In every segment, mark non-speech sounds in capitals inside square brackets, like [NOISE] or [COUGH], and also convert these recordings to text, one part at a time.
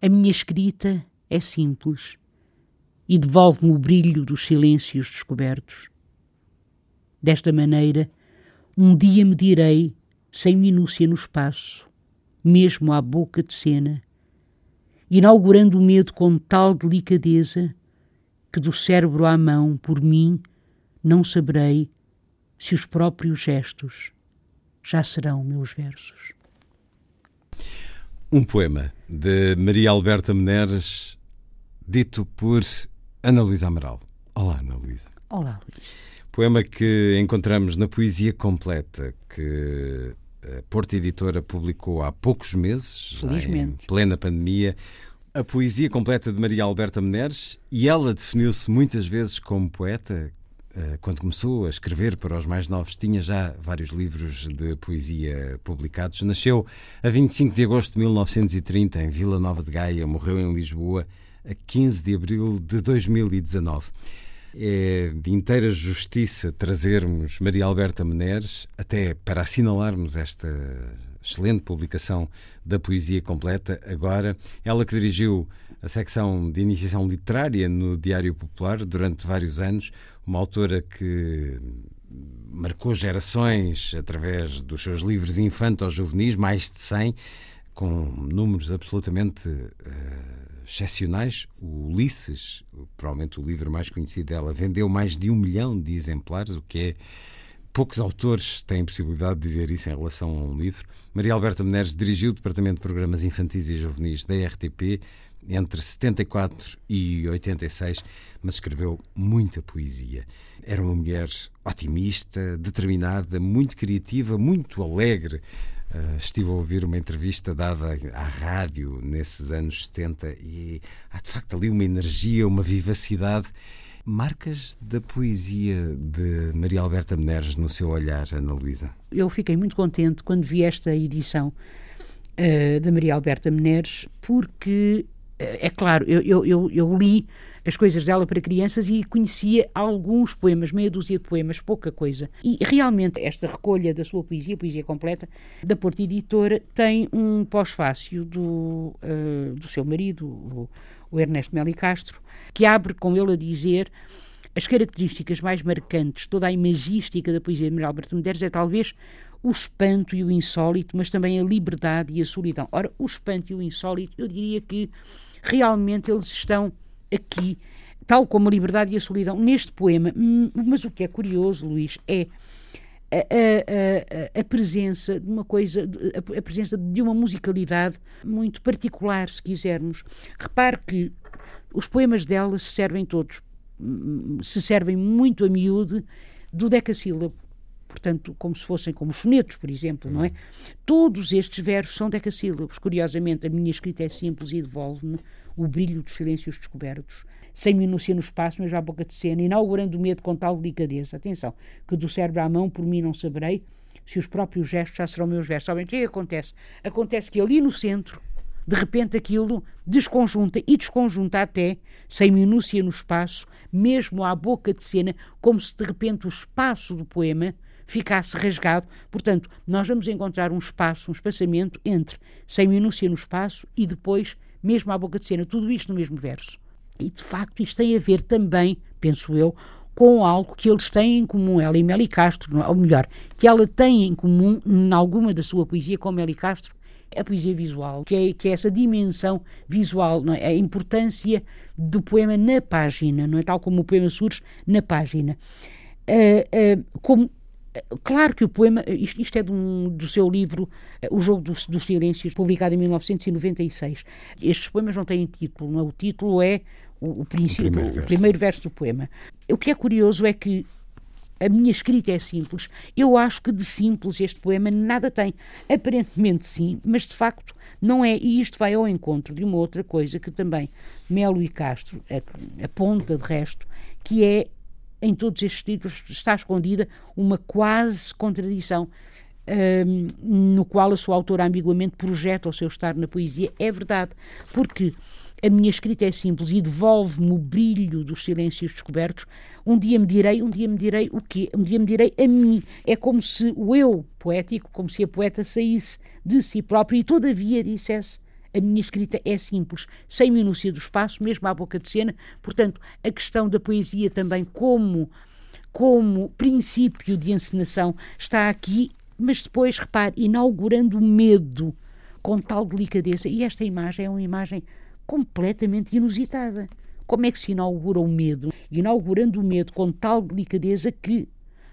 A minha escrita é simples e devolve-me o brilho dos silêncios descobertos. Desta maneira, um dia me direi, sem minúcia no espaço, mesmo à boca de cena, inaugurando o medo com tal delicadeza que do cérebro à mão, por mim, não saberei se os próprios gestos já serão meus versos. Um poema de Maria Alberta Meneres, dito por Ana Luísa Amaral. Olá, Ana Luísa. Olá, Luís. Poema que encontramos na Poesia Completa, que a Porta Editora publicou há poucos meses, Felizmente. em plena pandemia. A Poesia Completa de Maria Alberta Meneres, e ela definiu-se muitas vezes como poeta, eh, quando começou a escrever para os mais novos, tinha já vários livros de poesia publicados. Nasceu a 25 de agosto de 1930 em Vila Nova de Gaia, morreu em Lisboa a 15 de abril de 2019. É de inteira justiça trazermos Maria Alberta Meneres, até para assinalarmos esta excelente publicação da poesia completa. Agora, ela que dirigiu a secção de iniciação literária no Diário Popular durante vários anos, uma autora que marcou gerações através dos seus livros infantos juvenis, mais de 100, com números absolutamente uh, excepcionais. O Ulisses, provavelmente o livro mais conhecido dela, vendeu mais de um milhão de exemplares, o que é. Poucos autores têm possibilidade de dizer isso em relação a um livro. Maria Alberta Meneres dirigiu o Departamento de Programas Infantis e Juvenis da RTP entre 74 e 86, mas escreveu muita poesia. Era uma mulher otimista, determinada, muito criativa, muito alegre. Uh, estive a ouvir uma entrevista dada à rádio nesses anos 70 e há de facto ali uma energia, uma vivacidade. Marcas da poesia de Maria Alberta Meneres no seu olhar, Ana Luísa? Eu fiquei muito contente quando vi esta edição uh, da Maria Alberta Meneres, porque é claro, eu, eu, eu, eu, li as coisas dela para crianças e conhecia alguns poemas, meia dúzia de poemas, pouca coisa. E realmente esta recolha da sua poesia, poesia completa, da Porta Editora, tem um pós-fácil do, uh, do seu marido, o, o Ernesto Meli Castro, que abre com ele a dizer as características mais marcantes, toda a imagística da poesia de Manuel Alberto Medeiros é talvez o espanto e o insólito, mas também a liberdade e a solidão. Ora, o espanto e o insólito, eu diria que realmente eles estão aqui, tal como a liberdade e a solidão, neste poema. Hum, mas o que é curioso, Luís, é a, a, a, a, presença de uma coisa, a, presença de uma musicalidade muito particular, se quisermos. Repare que os poemas dela se servem todos, hum, se servem muito a miúde do decassílabo portanto, como se fossem como sonetos, por exemplo, não é? Todos estes versos são decassílabos. Curiosamente, a minha escrita é simples e devolve-me o brilho dos silêncios descobertos, sem minúcia no espaço, mas à boca de cena, inaugurando o medo com tal delicadeza. Atenção, que do cérebro à mão, por mim não saberei se os próprios gestos já serão meus versos. Sabem o que é que acontece? Acontece que ali no centro, de repente aquilo desconjunta e desconjunta até, sem minúcia no espaço, mesmo à boca de cena, como se de repente o espaço do poema ficasse rasgado. Portanto, nós vamos encontrar um espaço, um espaçamento entre sem minúcia no espaço e depois, mesmo à boca de cena, tudo isto no mesmo verso. E de facto, isto tem a ver também, penso eu, com algo que eles têm em comum, ela e Meli Castro, ou melhor, que ela tem em comum em alguma da sua poesia com Meli Castro, a poesia visual, que é, que é essa dimensão visual, é? a importância do poema na página, não é tal como o poema surge na página. Uh, uh, como Claro que o poema, isto, isto é um, do seu livro eh, O Jogo dos, dos, Silêncios, publicado em 1996. Estes poemas não têm título, não? É? o título é o, o princípio, o primeiro verso. o primeiro verso do poema. O que é curioso é que a minha escrita é simples. Eu acho que de simples este poema nada tem. Aparentemente sim, mas de facto não é. E isto vai ao encontro de uma outra coisa que também Melo e Castro aponta de resto, que é em todos estes livros está escondida uma quase contradição hum, no qual a sua autora ambiguamente projeta o seu estar na poesia. É verdade, porque a minha escrita é simples e devolve-me o brilho dos silêncios descobertos. Um dia me direi, um dia me direi o quê? Um dia me direi a mim. É como se o eu poético, como se a poeta saísse de si próprio e todavia dissesse a minha escrita é simples, sem minúcia do espaço, mesmo à boca de cena. Portanto, a questão da poesia também como, como princípio de encenação está aqui, mas depois, repare, inaugurando o medo com tal delicadeza. E esta imagem é uma imagem completamente inusitada. Como é que se inaugura o medo? Inaugurando o medo com tal delicadeza que,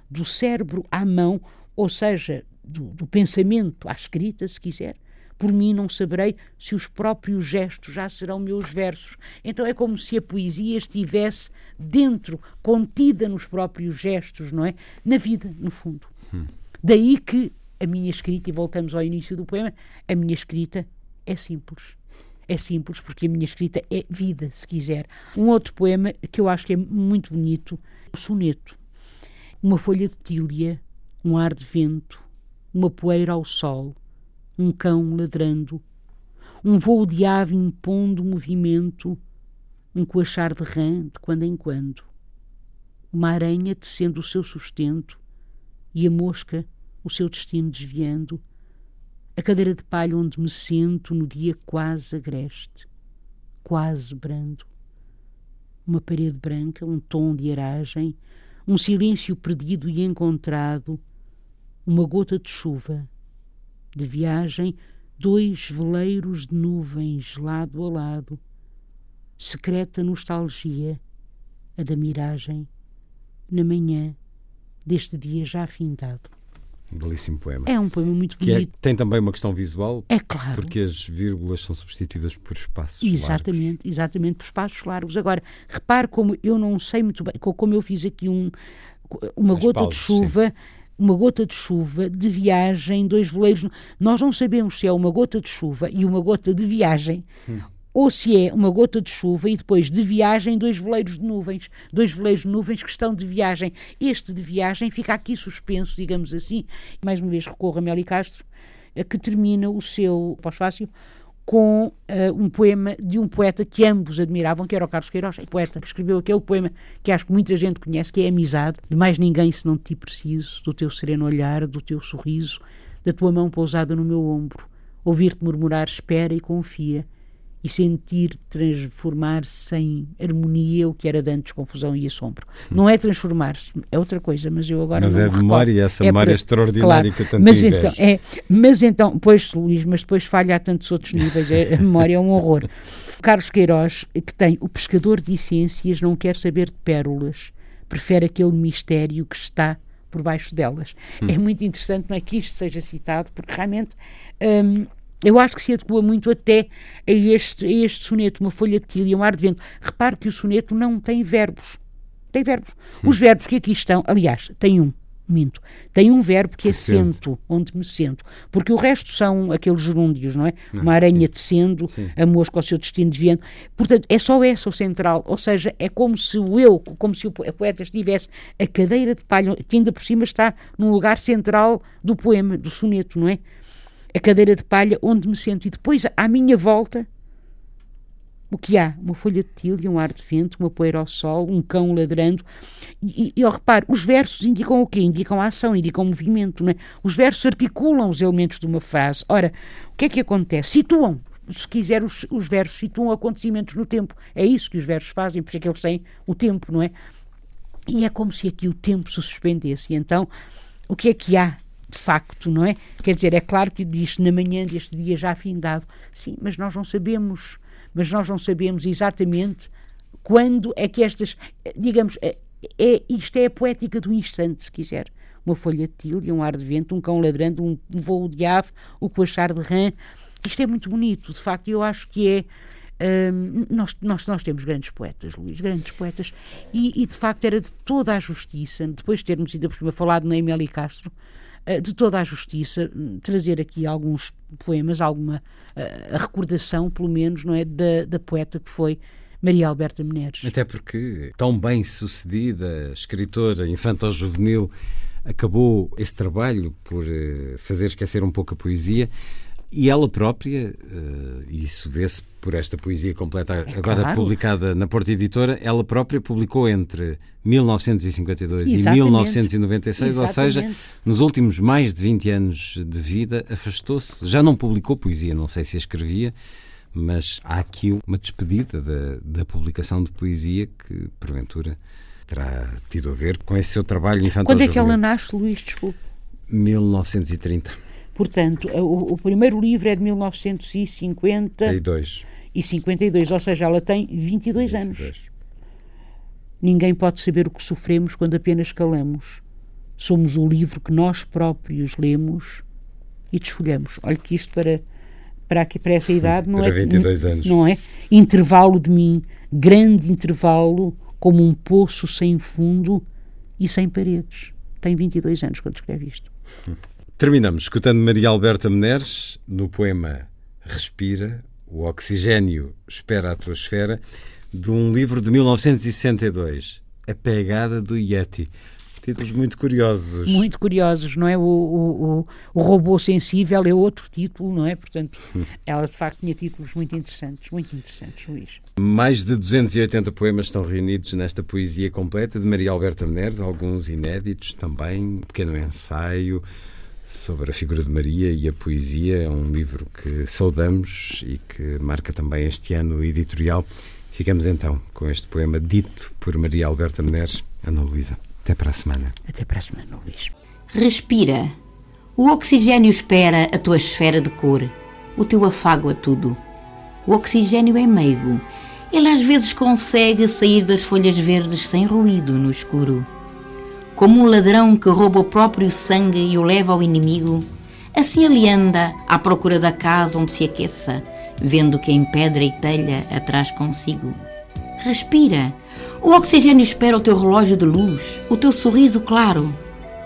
do cérebro à mão, ou seja, do, do pensamento à escrita, se quiser, por mim não saberei se os próprios gestos já serão meus versos. Então é como se a poesia estivesse dentro, contida nos próprios gestos, não é? Na vida, no fundo. Daí que a minha escrita, e voltamos ao início do poema, a minha escrita é simples. É simples porque a minha escrita é vida, se quiser. Um outro poema que eu acho que é muito bonito, o soneto. Uma folha de tília, um ar de vento, uma poeira ao sol, um cão ladrando, um voo de ave impondo movimento, um coachar de rã de quando em quando, uma aranha tecendo o seu sustento e a mosca o seu destino desviando, a cadeira de palha onde me sento no dia quase agreste, quase brando, uma parede branca, um tom de aragem, um silêncio perdido e encontrado, uma gota de chuva, de viagem, dois veleiros de nuvens lado a lado, secreta nostalgia, a da miragem, na manhã deste dia já findado. Um belíssimo poema. É um poema muito Que é- bonito. tem também uma questão visual, É, claro. porque as vírgulas são substituídas por espaços Exatamente, largos. exatamente, por espaços largos. Agora, repare como eu não sei muito bem, co- como eu fiz aqui um, uma As gota pausas, de chuva, uma gota de chuva de viagem, dois veleiros. Nós não sabemos se é uma gota de chuva e uma gota de viagem. Ou se é uma gota de chuva e depois de viagem, dois veleiros de nuvens. Dois veleiros de nuvens que estão de viagem. Este de viagem fica aqui suspenso, digamos assim. Mais uma vez recorro a Meli Castro, que termina o seu pós-fácil com eh, um poema de um poeta que ambos admiravam, que era o Carlos Queiroz, poeta que escreveu aquele poema que acho que muita gente conhece, que é Amizade, de mais ninguém senão de ti preciso, do teu sereno olhar, do teu sorriso, da tua mão pousada no meu ombro, ouvir-te murmurar espera e confia, e sentir transformar-se em harmonia o que era de antes confusão e assombro. Não é transformar-se, é outra coisa, mas eu agora Mas não é me de memória, essa É memória por- extraordinária que eu tanto mas invejo. então, é, mas então, pois Luís, mas depois falha a tantos outros níveis, é- a memória é um horror. [LAUGHS] Carlos Queiroz, que tem o pescador de essências, não quer saber de pérolas, prefere aquele mistério que está por baixo delas. Hum. É muito interessante, não é que isto seja citado, porque realmente hum, eu acho que se adequa muito até a este, a este soneto, uma folha de tília, um ar de vento. Repare que o soneto não tem verbos. Tem verbos. Hum. Os verbos que aqui estão, aliás, tem um, minto, tem um verbo que é Se sente. sento, onde me sento. Porque o resto são aqueles gerúndios, não é? Uma aranha tecendo, Sim. a mosca ao seu destino desviando. Portanto, é só essa o central. Ou seja, é como se o eu, como se o po- poeta estivesse a cadeira de palha, que ainda por cima está num lugar central do poema, do soneto, não é? A cadeira de palha onde me sento. E depois, à minha volta, o que há? Uma folha de tilha, um ar de vento, uma poeira ao sol, um cão ladrando. E, e, e os versos indicam o quê? Indicam a ação, indicam o movimento, é? Os versos articulam os elementos de uma frase. Ora, o que é que acontece? Situam, se quiser, os, os versos situam acontecimentos no tempo. É isso que os versos fazem, por isso é que eles têm o tempo, não é? E é como se aqui o tempo se suspendesse. E então, o que é que há de facto, não é? Quer dizer, é claro que diz na manhã deste dia já findado. Sim, mas nós não sabemos, mas nós não sabemos exatamente quando é que estas, digamos, é, é- isto é a poética do instante, se quiser. Uma folha de tilha, um ar de vento, um cão ladrando, um, voo de ave, o coachar de rã. Isto é muito bonito, de facto, eu acho que é Um, nós, nós, nós temos grandes poetas, Luís, grandes poetas, e, e, de facto era de toda a justiça, depois de termos ainda por cima falado na Emélia Castro, de toda a justiça, um, trazer aqui alguns poemas, alguma uh, recordação, pelo menos, não é, da, da poeta que foi Maria Alberta Menezes. Até porque, tão bem sucedida, escritora infantil-juvenil, acabou esse trabalho por uh, fazer esquecer um pouco a poesia e ela própria, uh, isso vê-se por esta poesia completa, é agora claro. publicada na Porta Editora, ela própria publicou entre 1952 Exatamente. e 1996, Exatamente. ou seja, nos últimos mais de 20 anos de vida, afastou-se. Já não publicou poesia, não sei se a escrevia, mas há aqui uma despedida da, da publicação de poesia que, porventura, terá tido a ver com esse seu trabalho infantil. Quando é que ela nasce, Luís? Desculpe. 1930. Portanto, o, o, primeiro livro é de 1952. E 52, ou seja, ela tem 22, 22 anos. Ninguém pode saber o que sofremos quando apenas calamos. Somos o livro que nós próprios lemos e desfolhamos. Olha que isto para, para, aqui, para essa idade não para é. 22 anos. Não é? Intervalo de mim, grande intervalo, como um poço sem fundo e sem paredes. Tem 22 anos quando escreve isto. Terminamos escutando Maria Alberta Meneres no poema Respira, o oxigênio espera a tua esfera, de um livro de 1962, A Pegada do Yeti. Títulos muito curiosos. Muito curiosos, não é? O, o, o, robô sensível é outro título, não é? Portanto, ela de facto tinha títulos muito interessantes, muito interessantes, Luís. Mais de 280 poemas estão reunidos nesta poesia completa de Maria Alberta Meneres, alguns inéditos também, um pequeno ensaio sobre a figura de Maria e a poesia. É um livro que saudamos e que marca também este ano editorial. Ficamos então com este poema dito por Maria Alberta Meneres, Ana Luísa. Até para a semana. Até para a semana, Luís. Respira. O oxigênio espera a tua esfera de cor, o teu afago a tudo. O oxigênio é meigo. Ele às vezes consegue sair das folhas verdes sem ruído no escuro. Como um ladrão que rouba o próprio sangue e o leva ao inimigo, assim ele anda à procura da casa onde se aqueça, vendo que em pedra e telha atrás consigo. Respira o oxigênio espera o teu relógio de luz, o teu sorriso claro.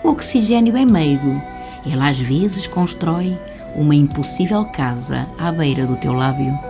O oxigênio é meigo. Ele às vezes constrói uma impossível casa à beira do teu lábio.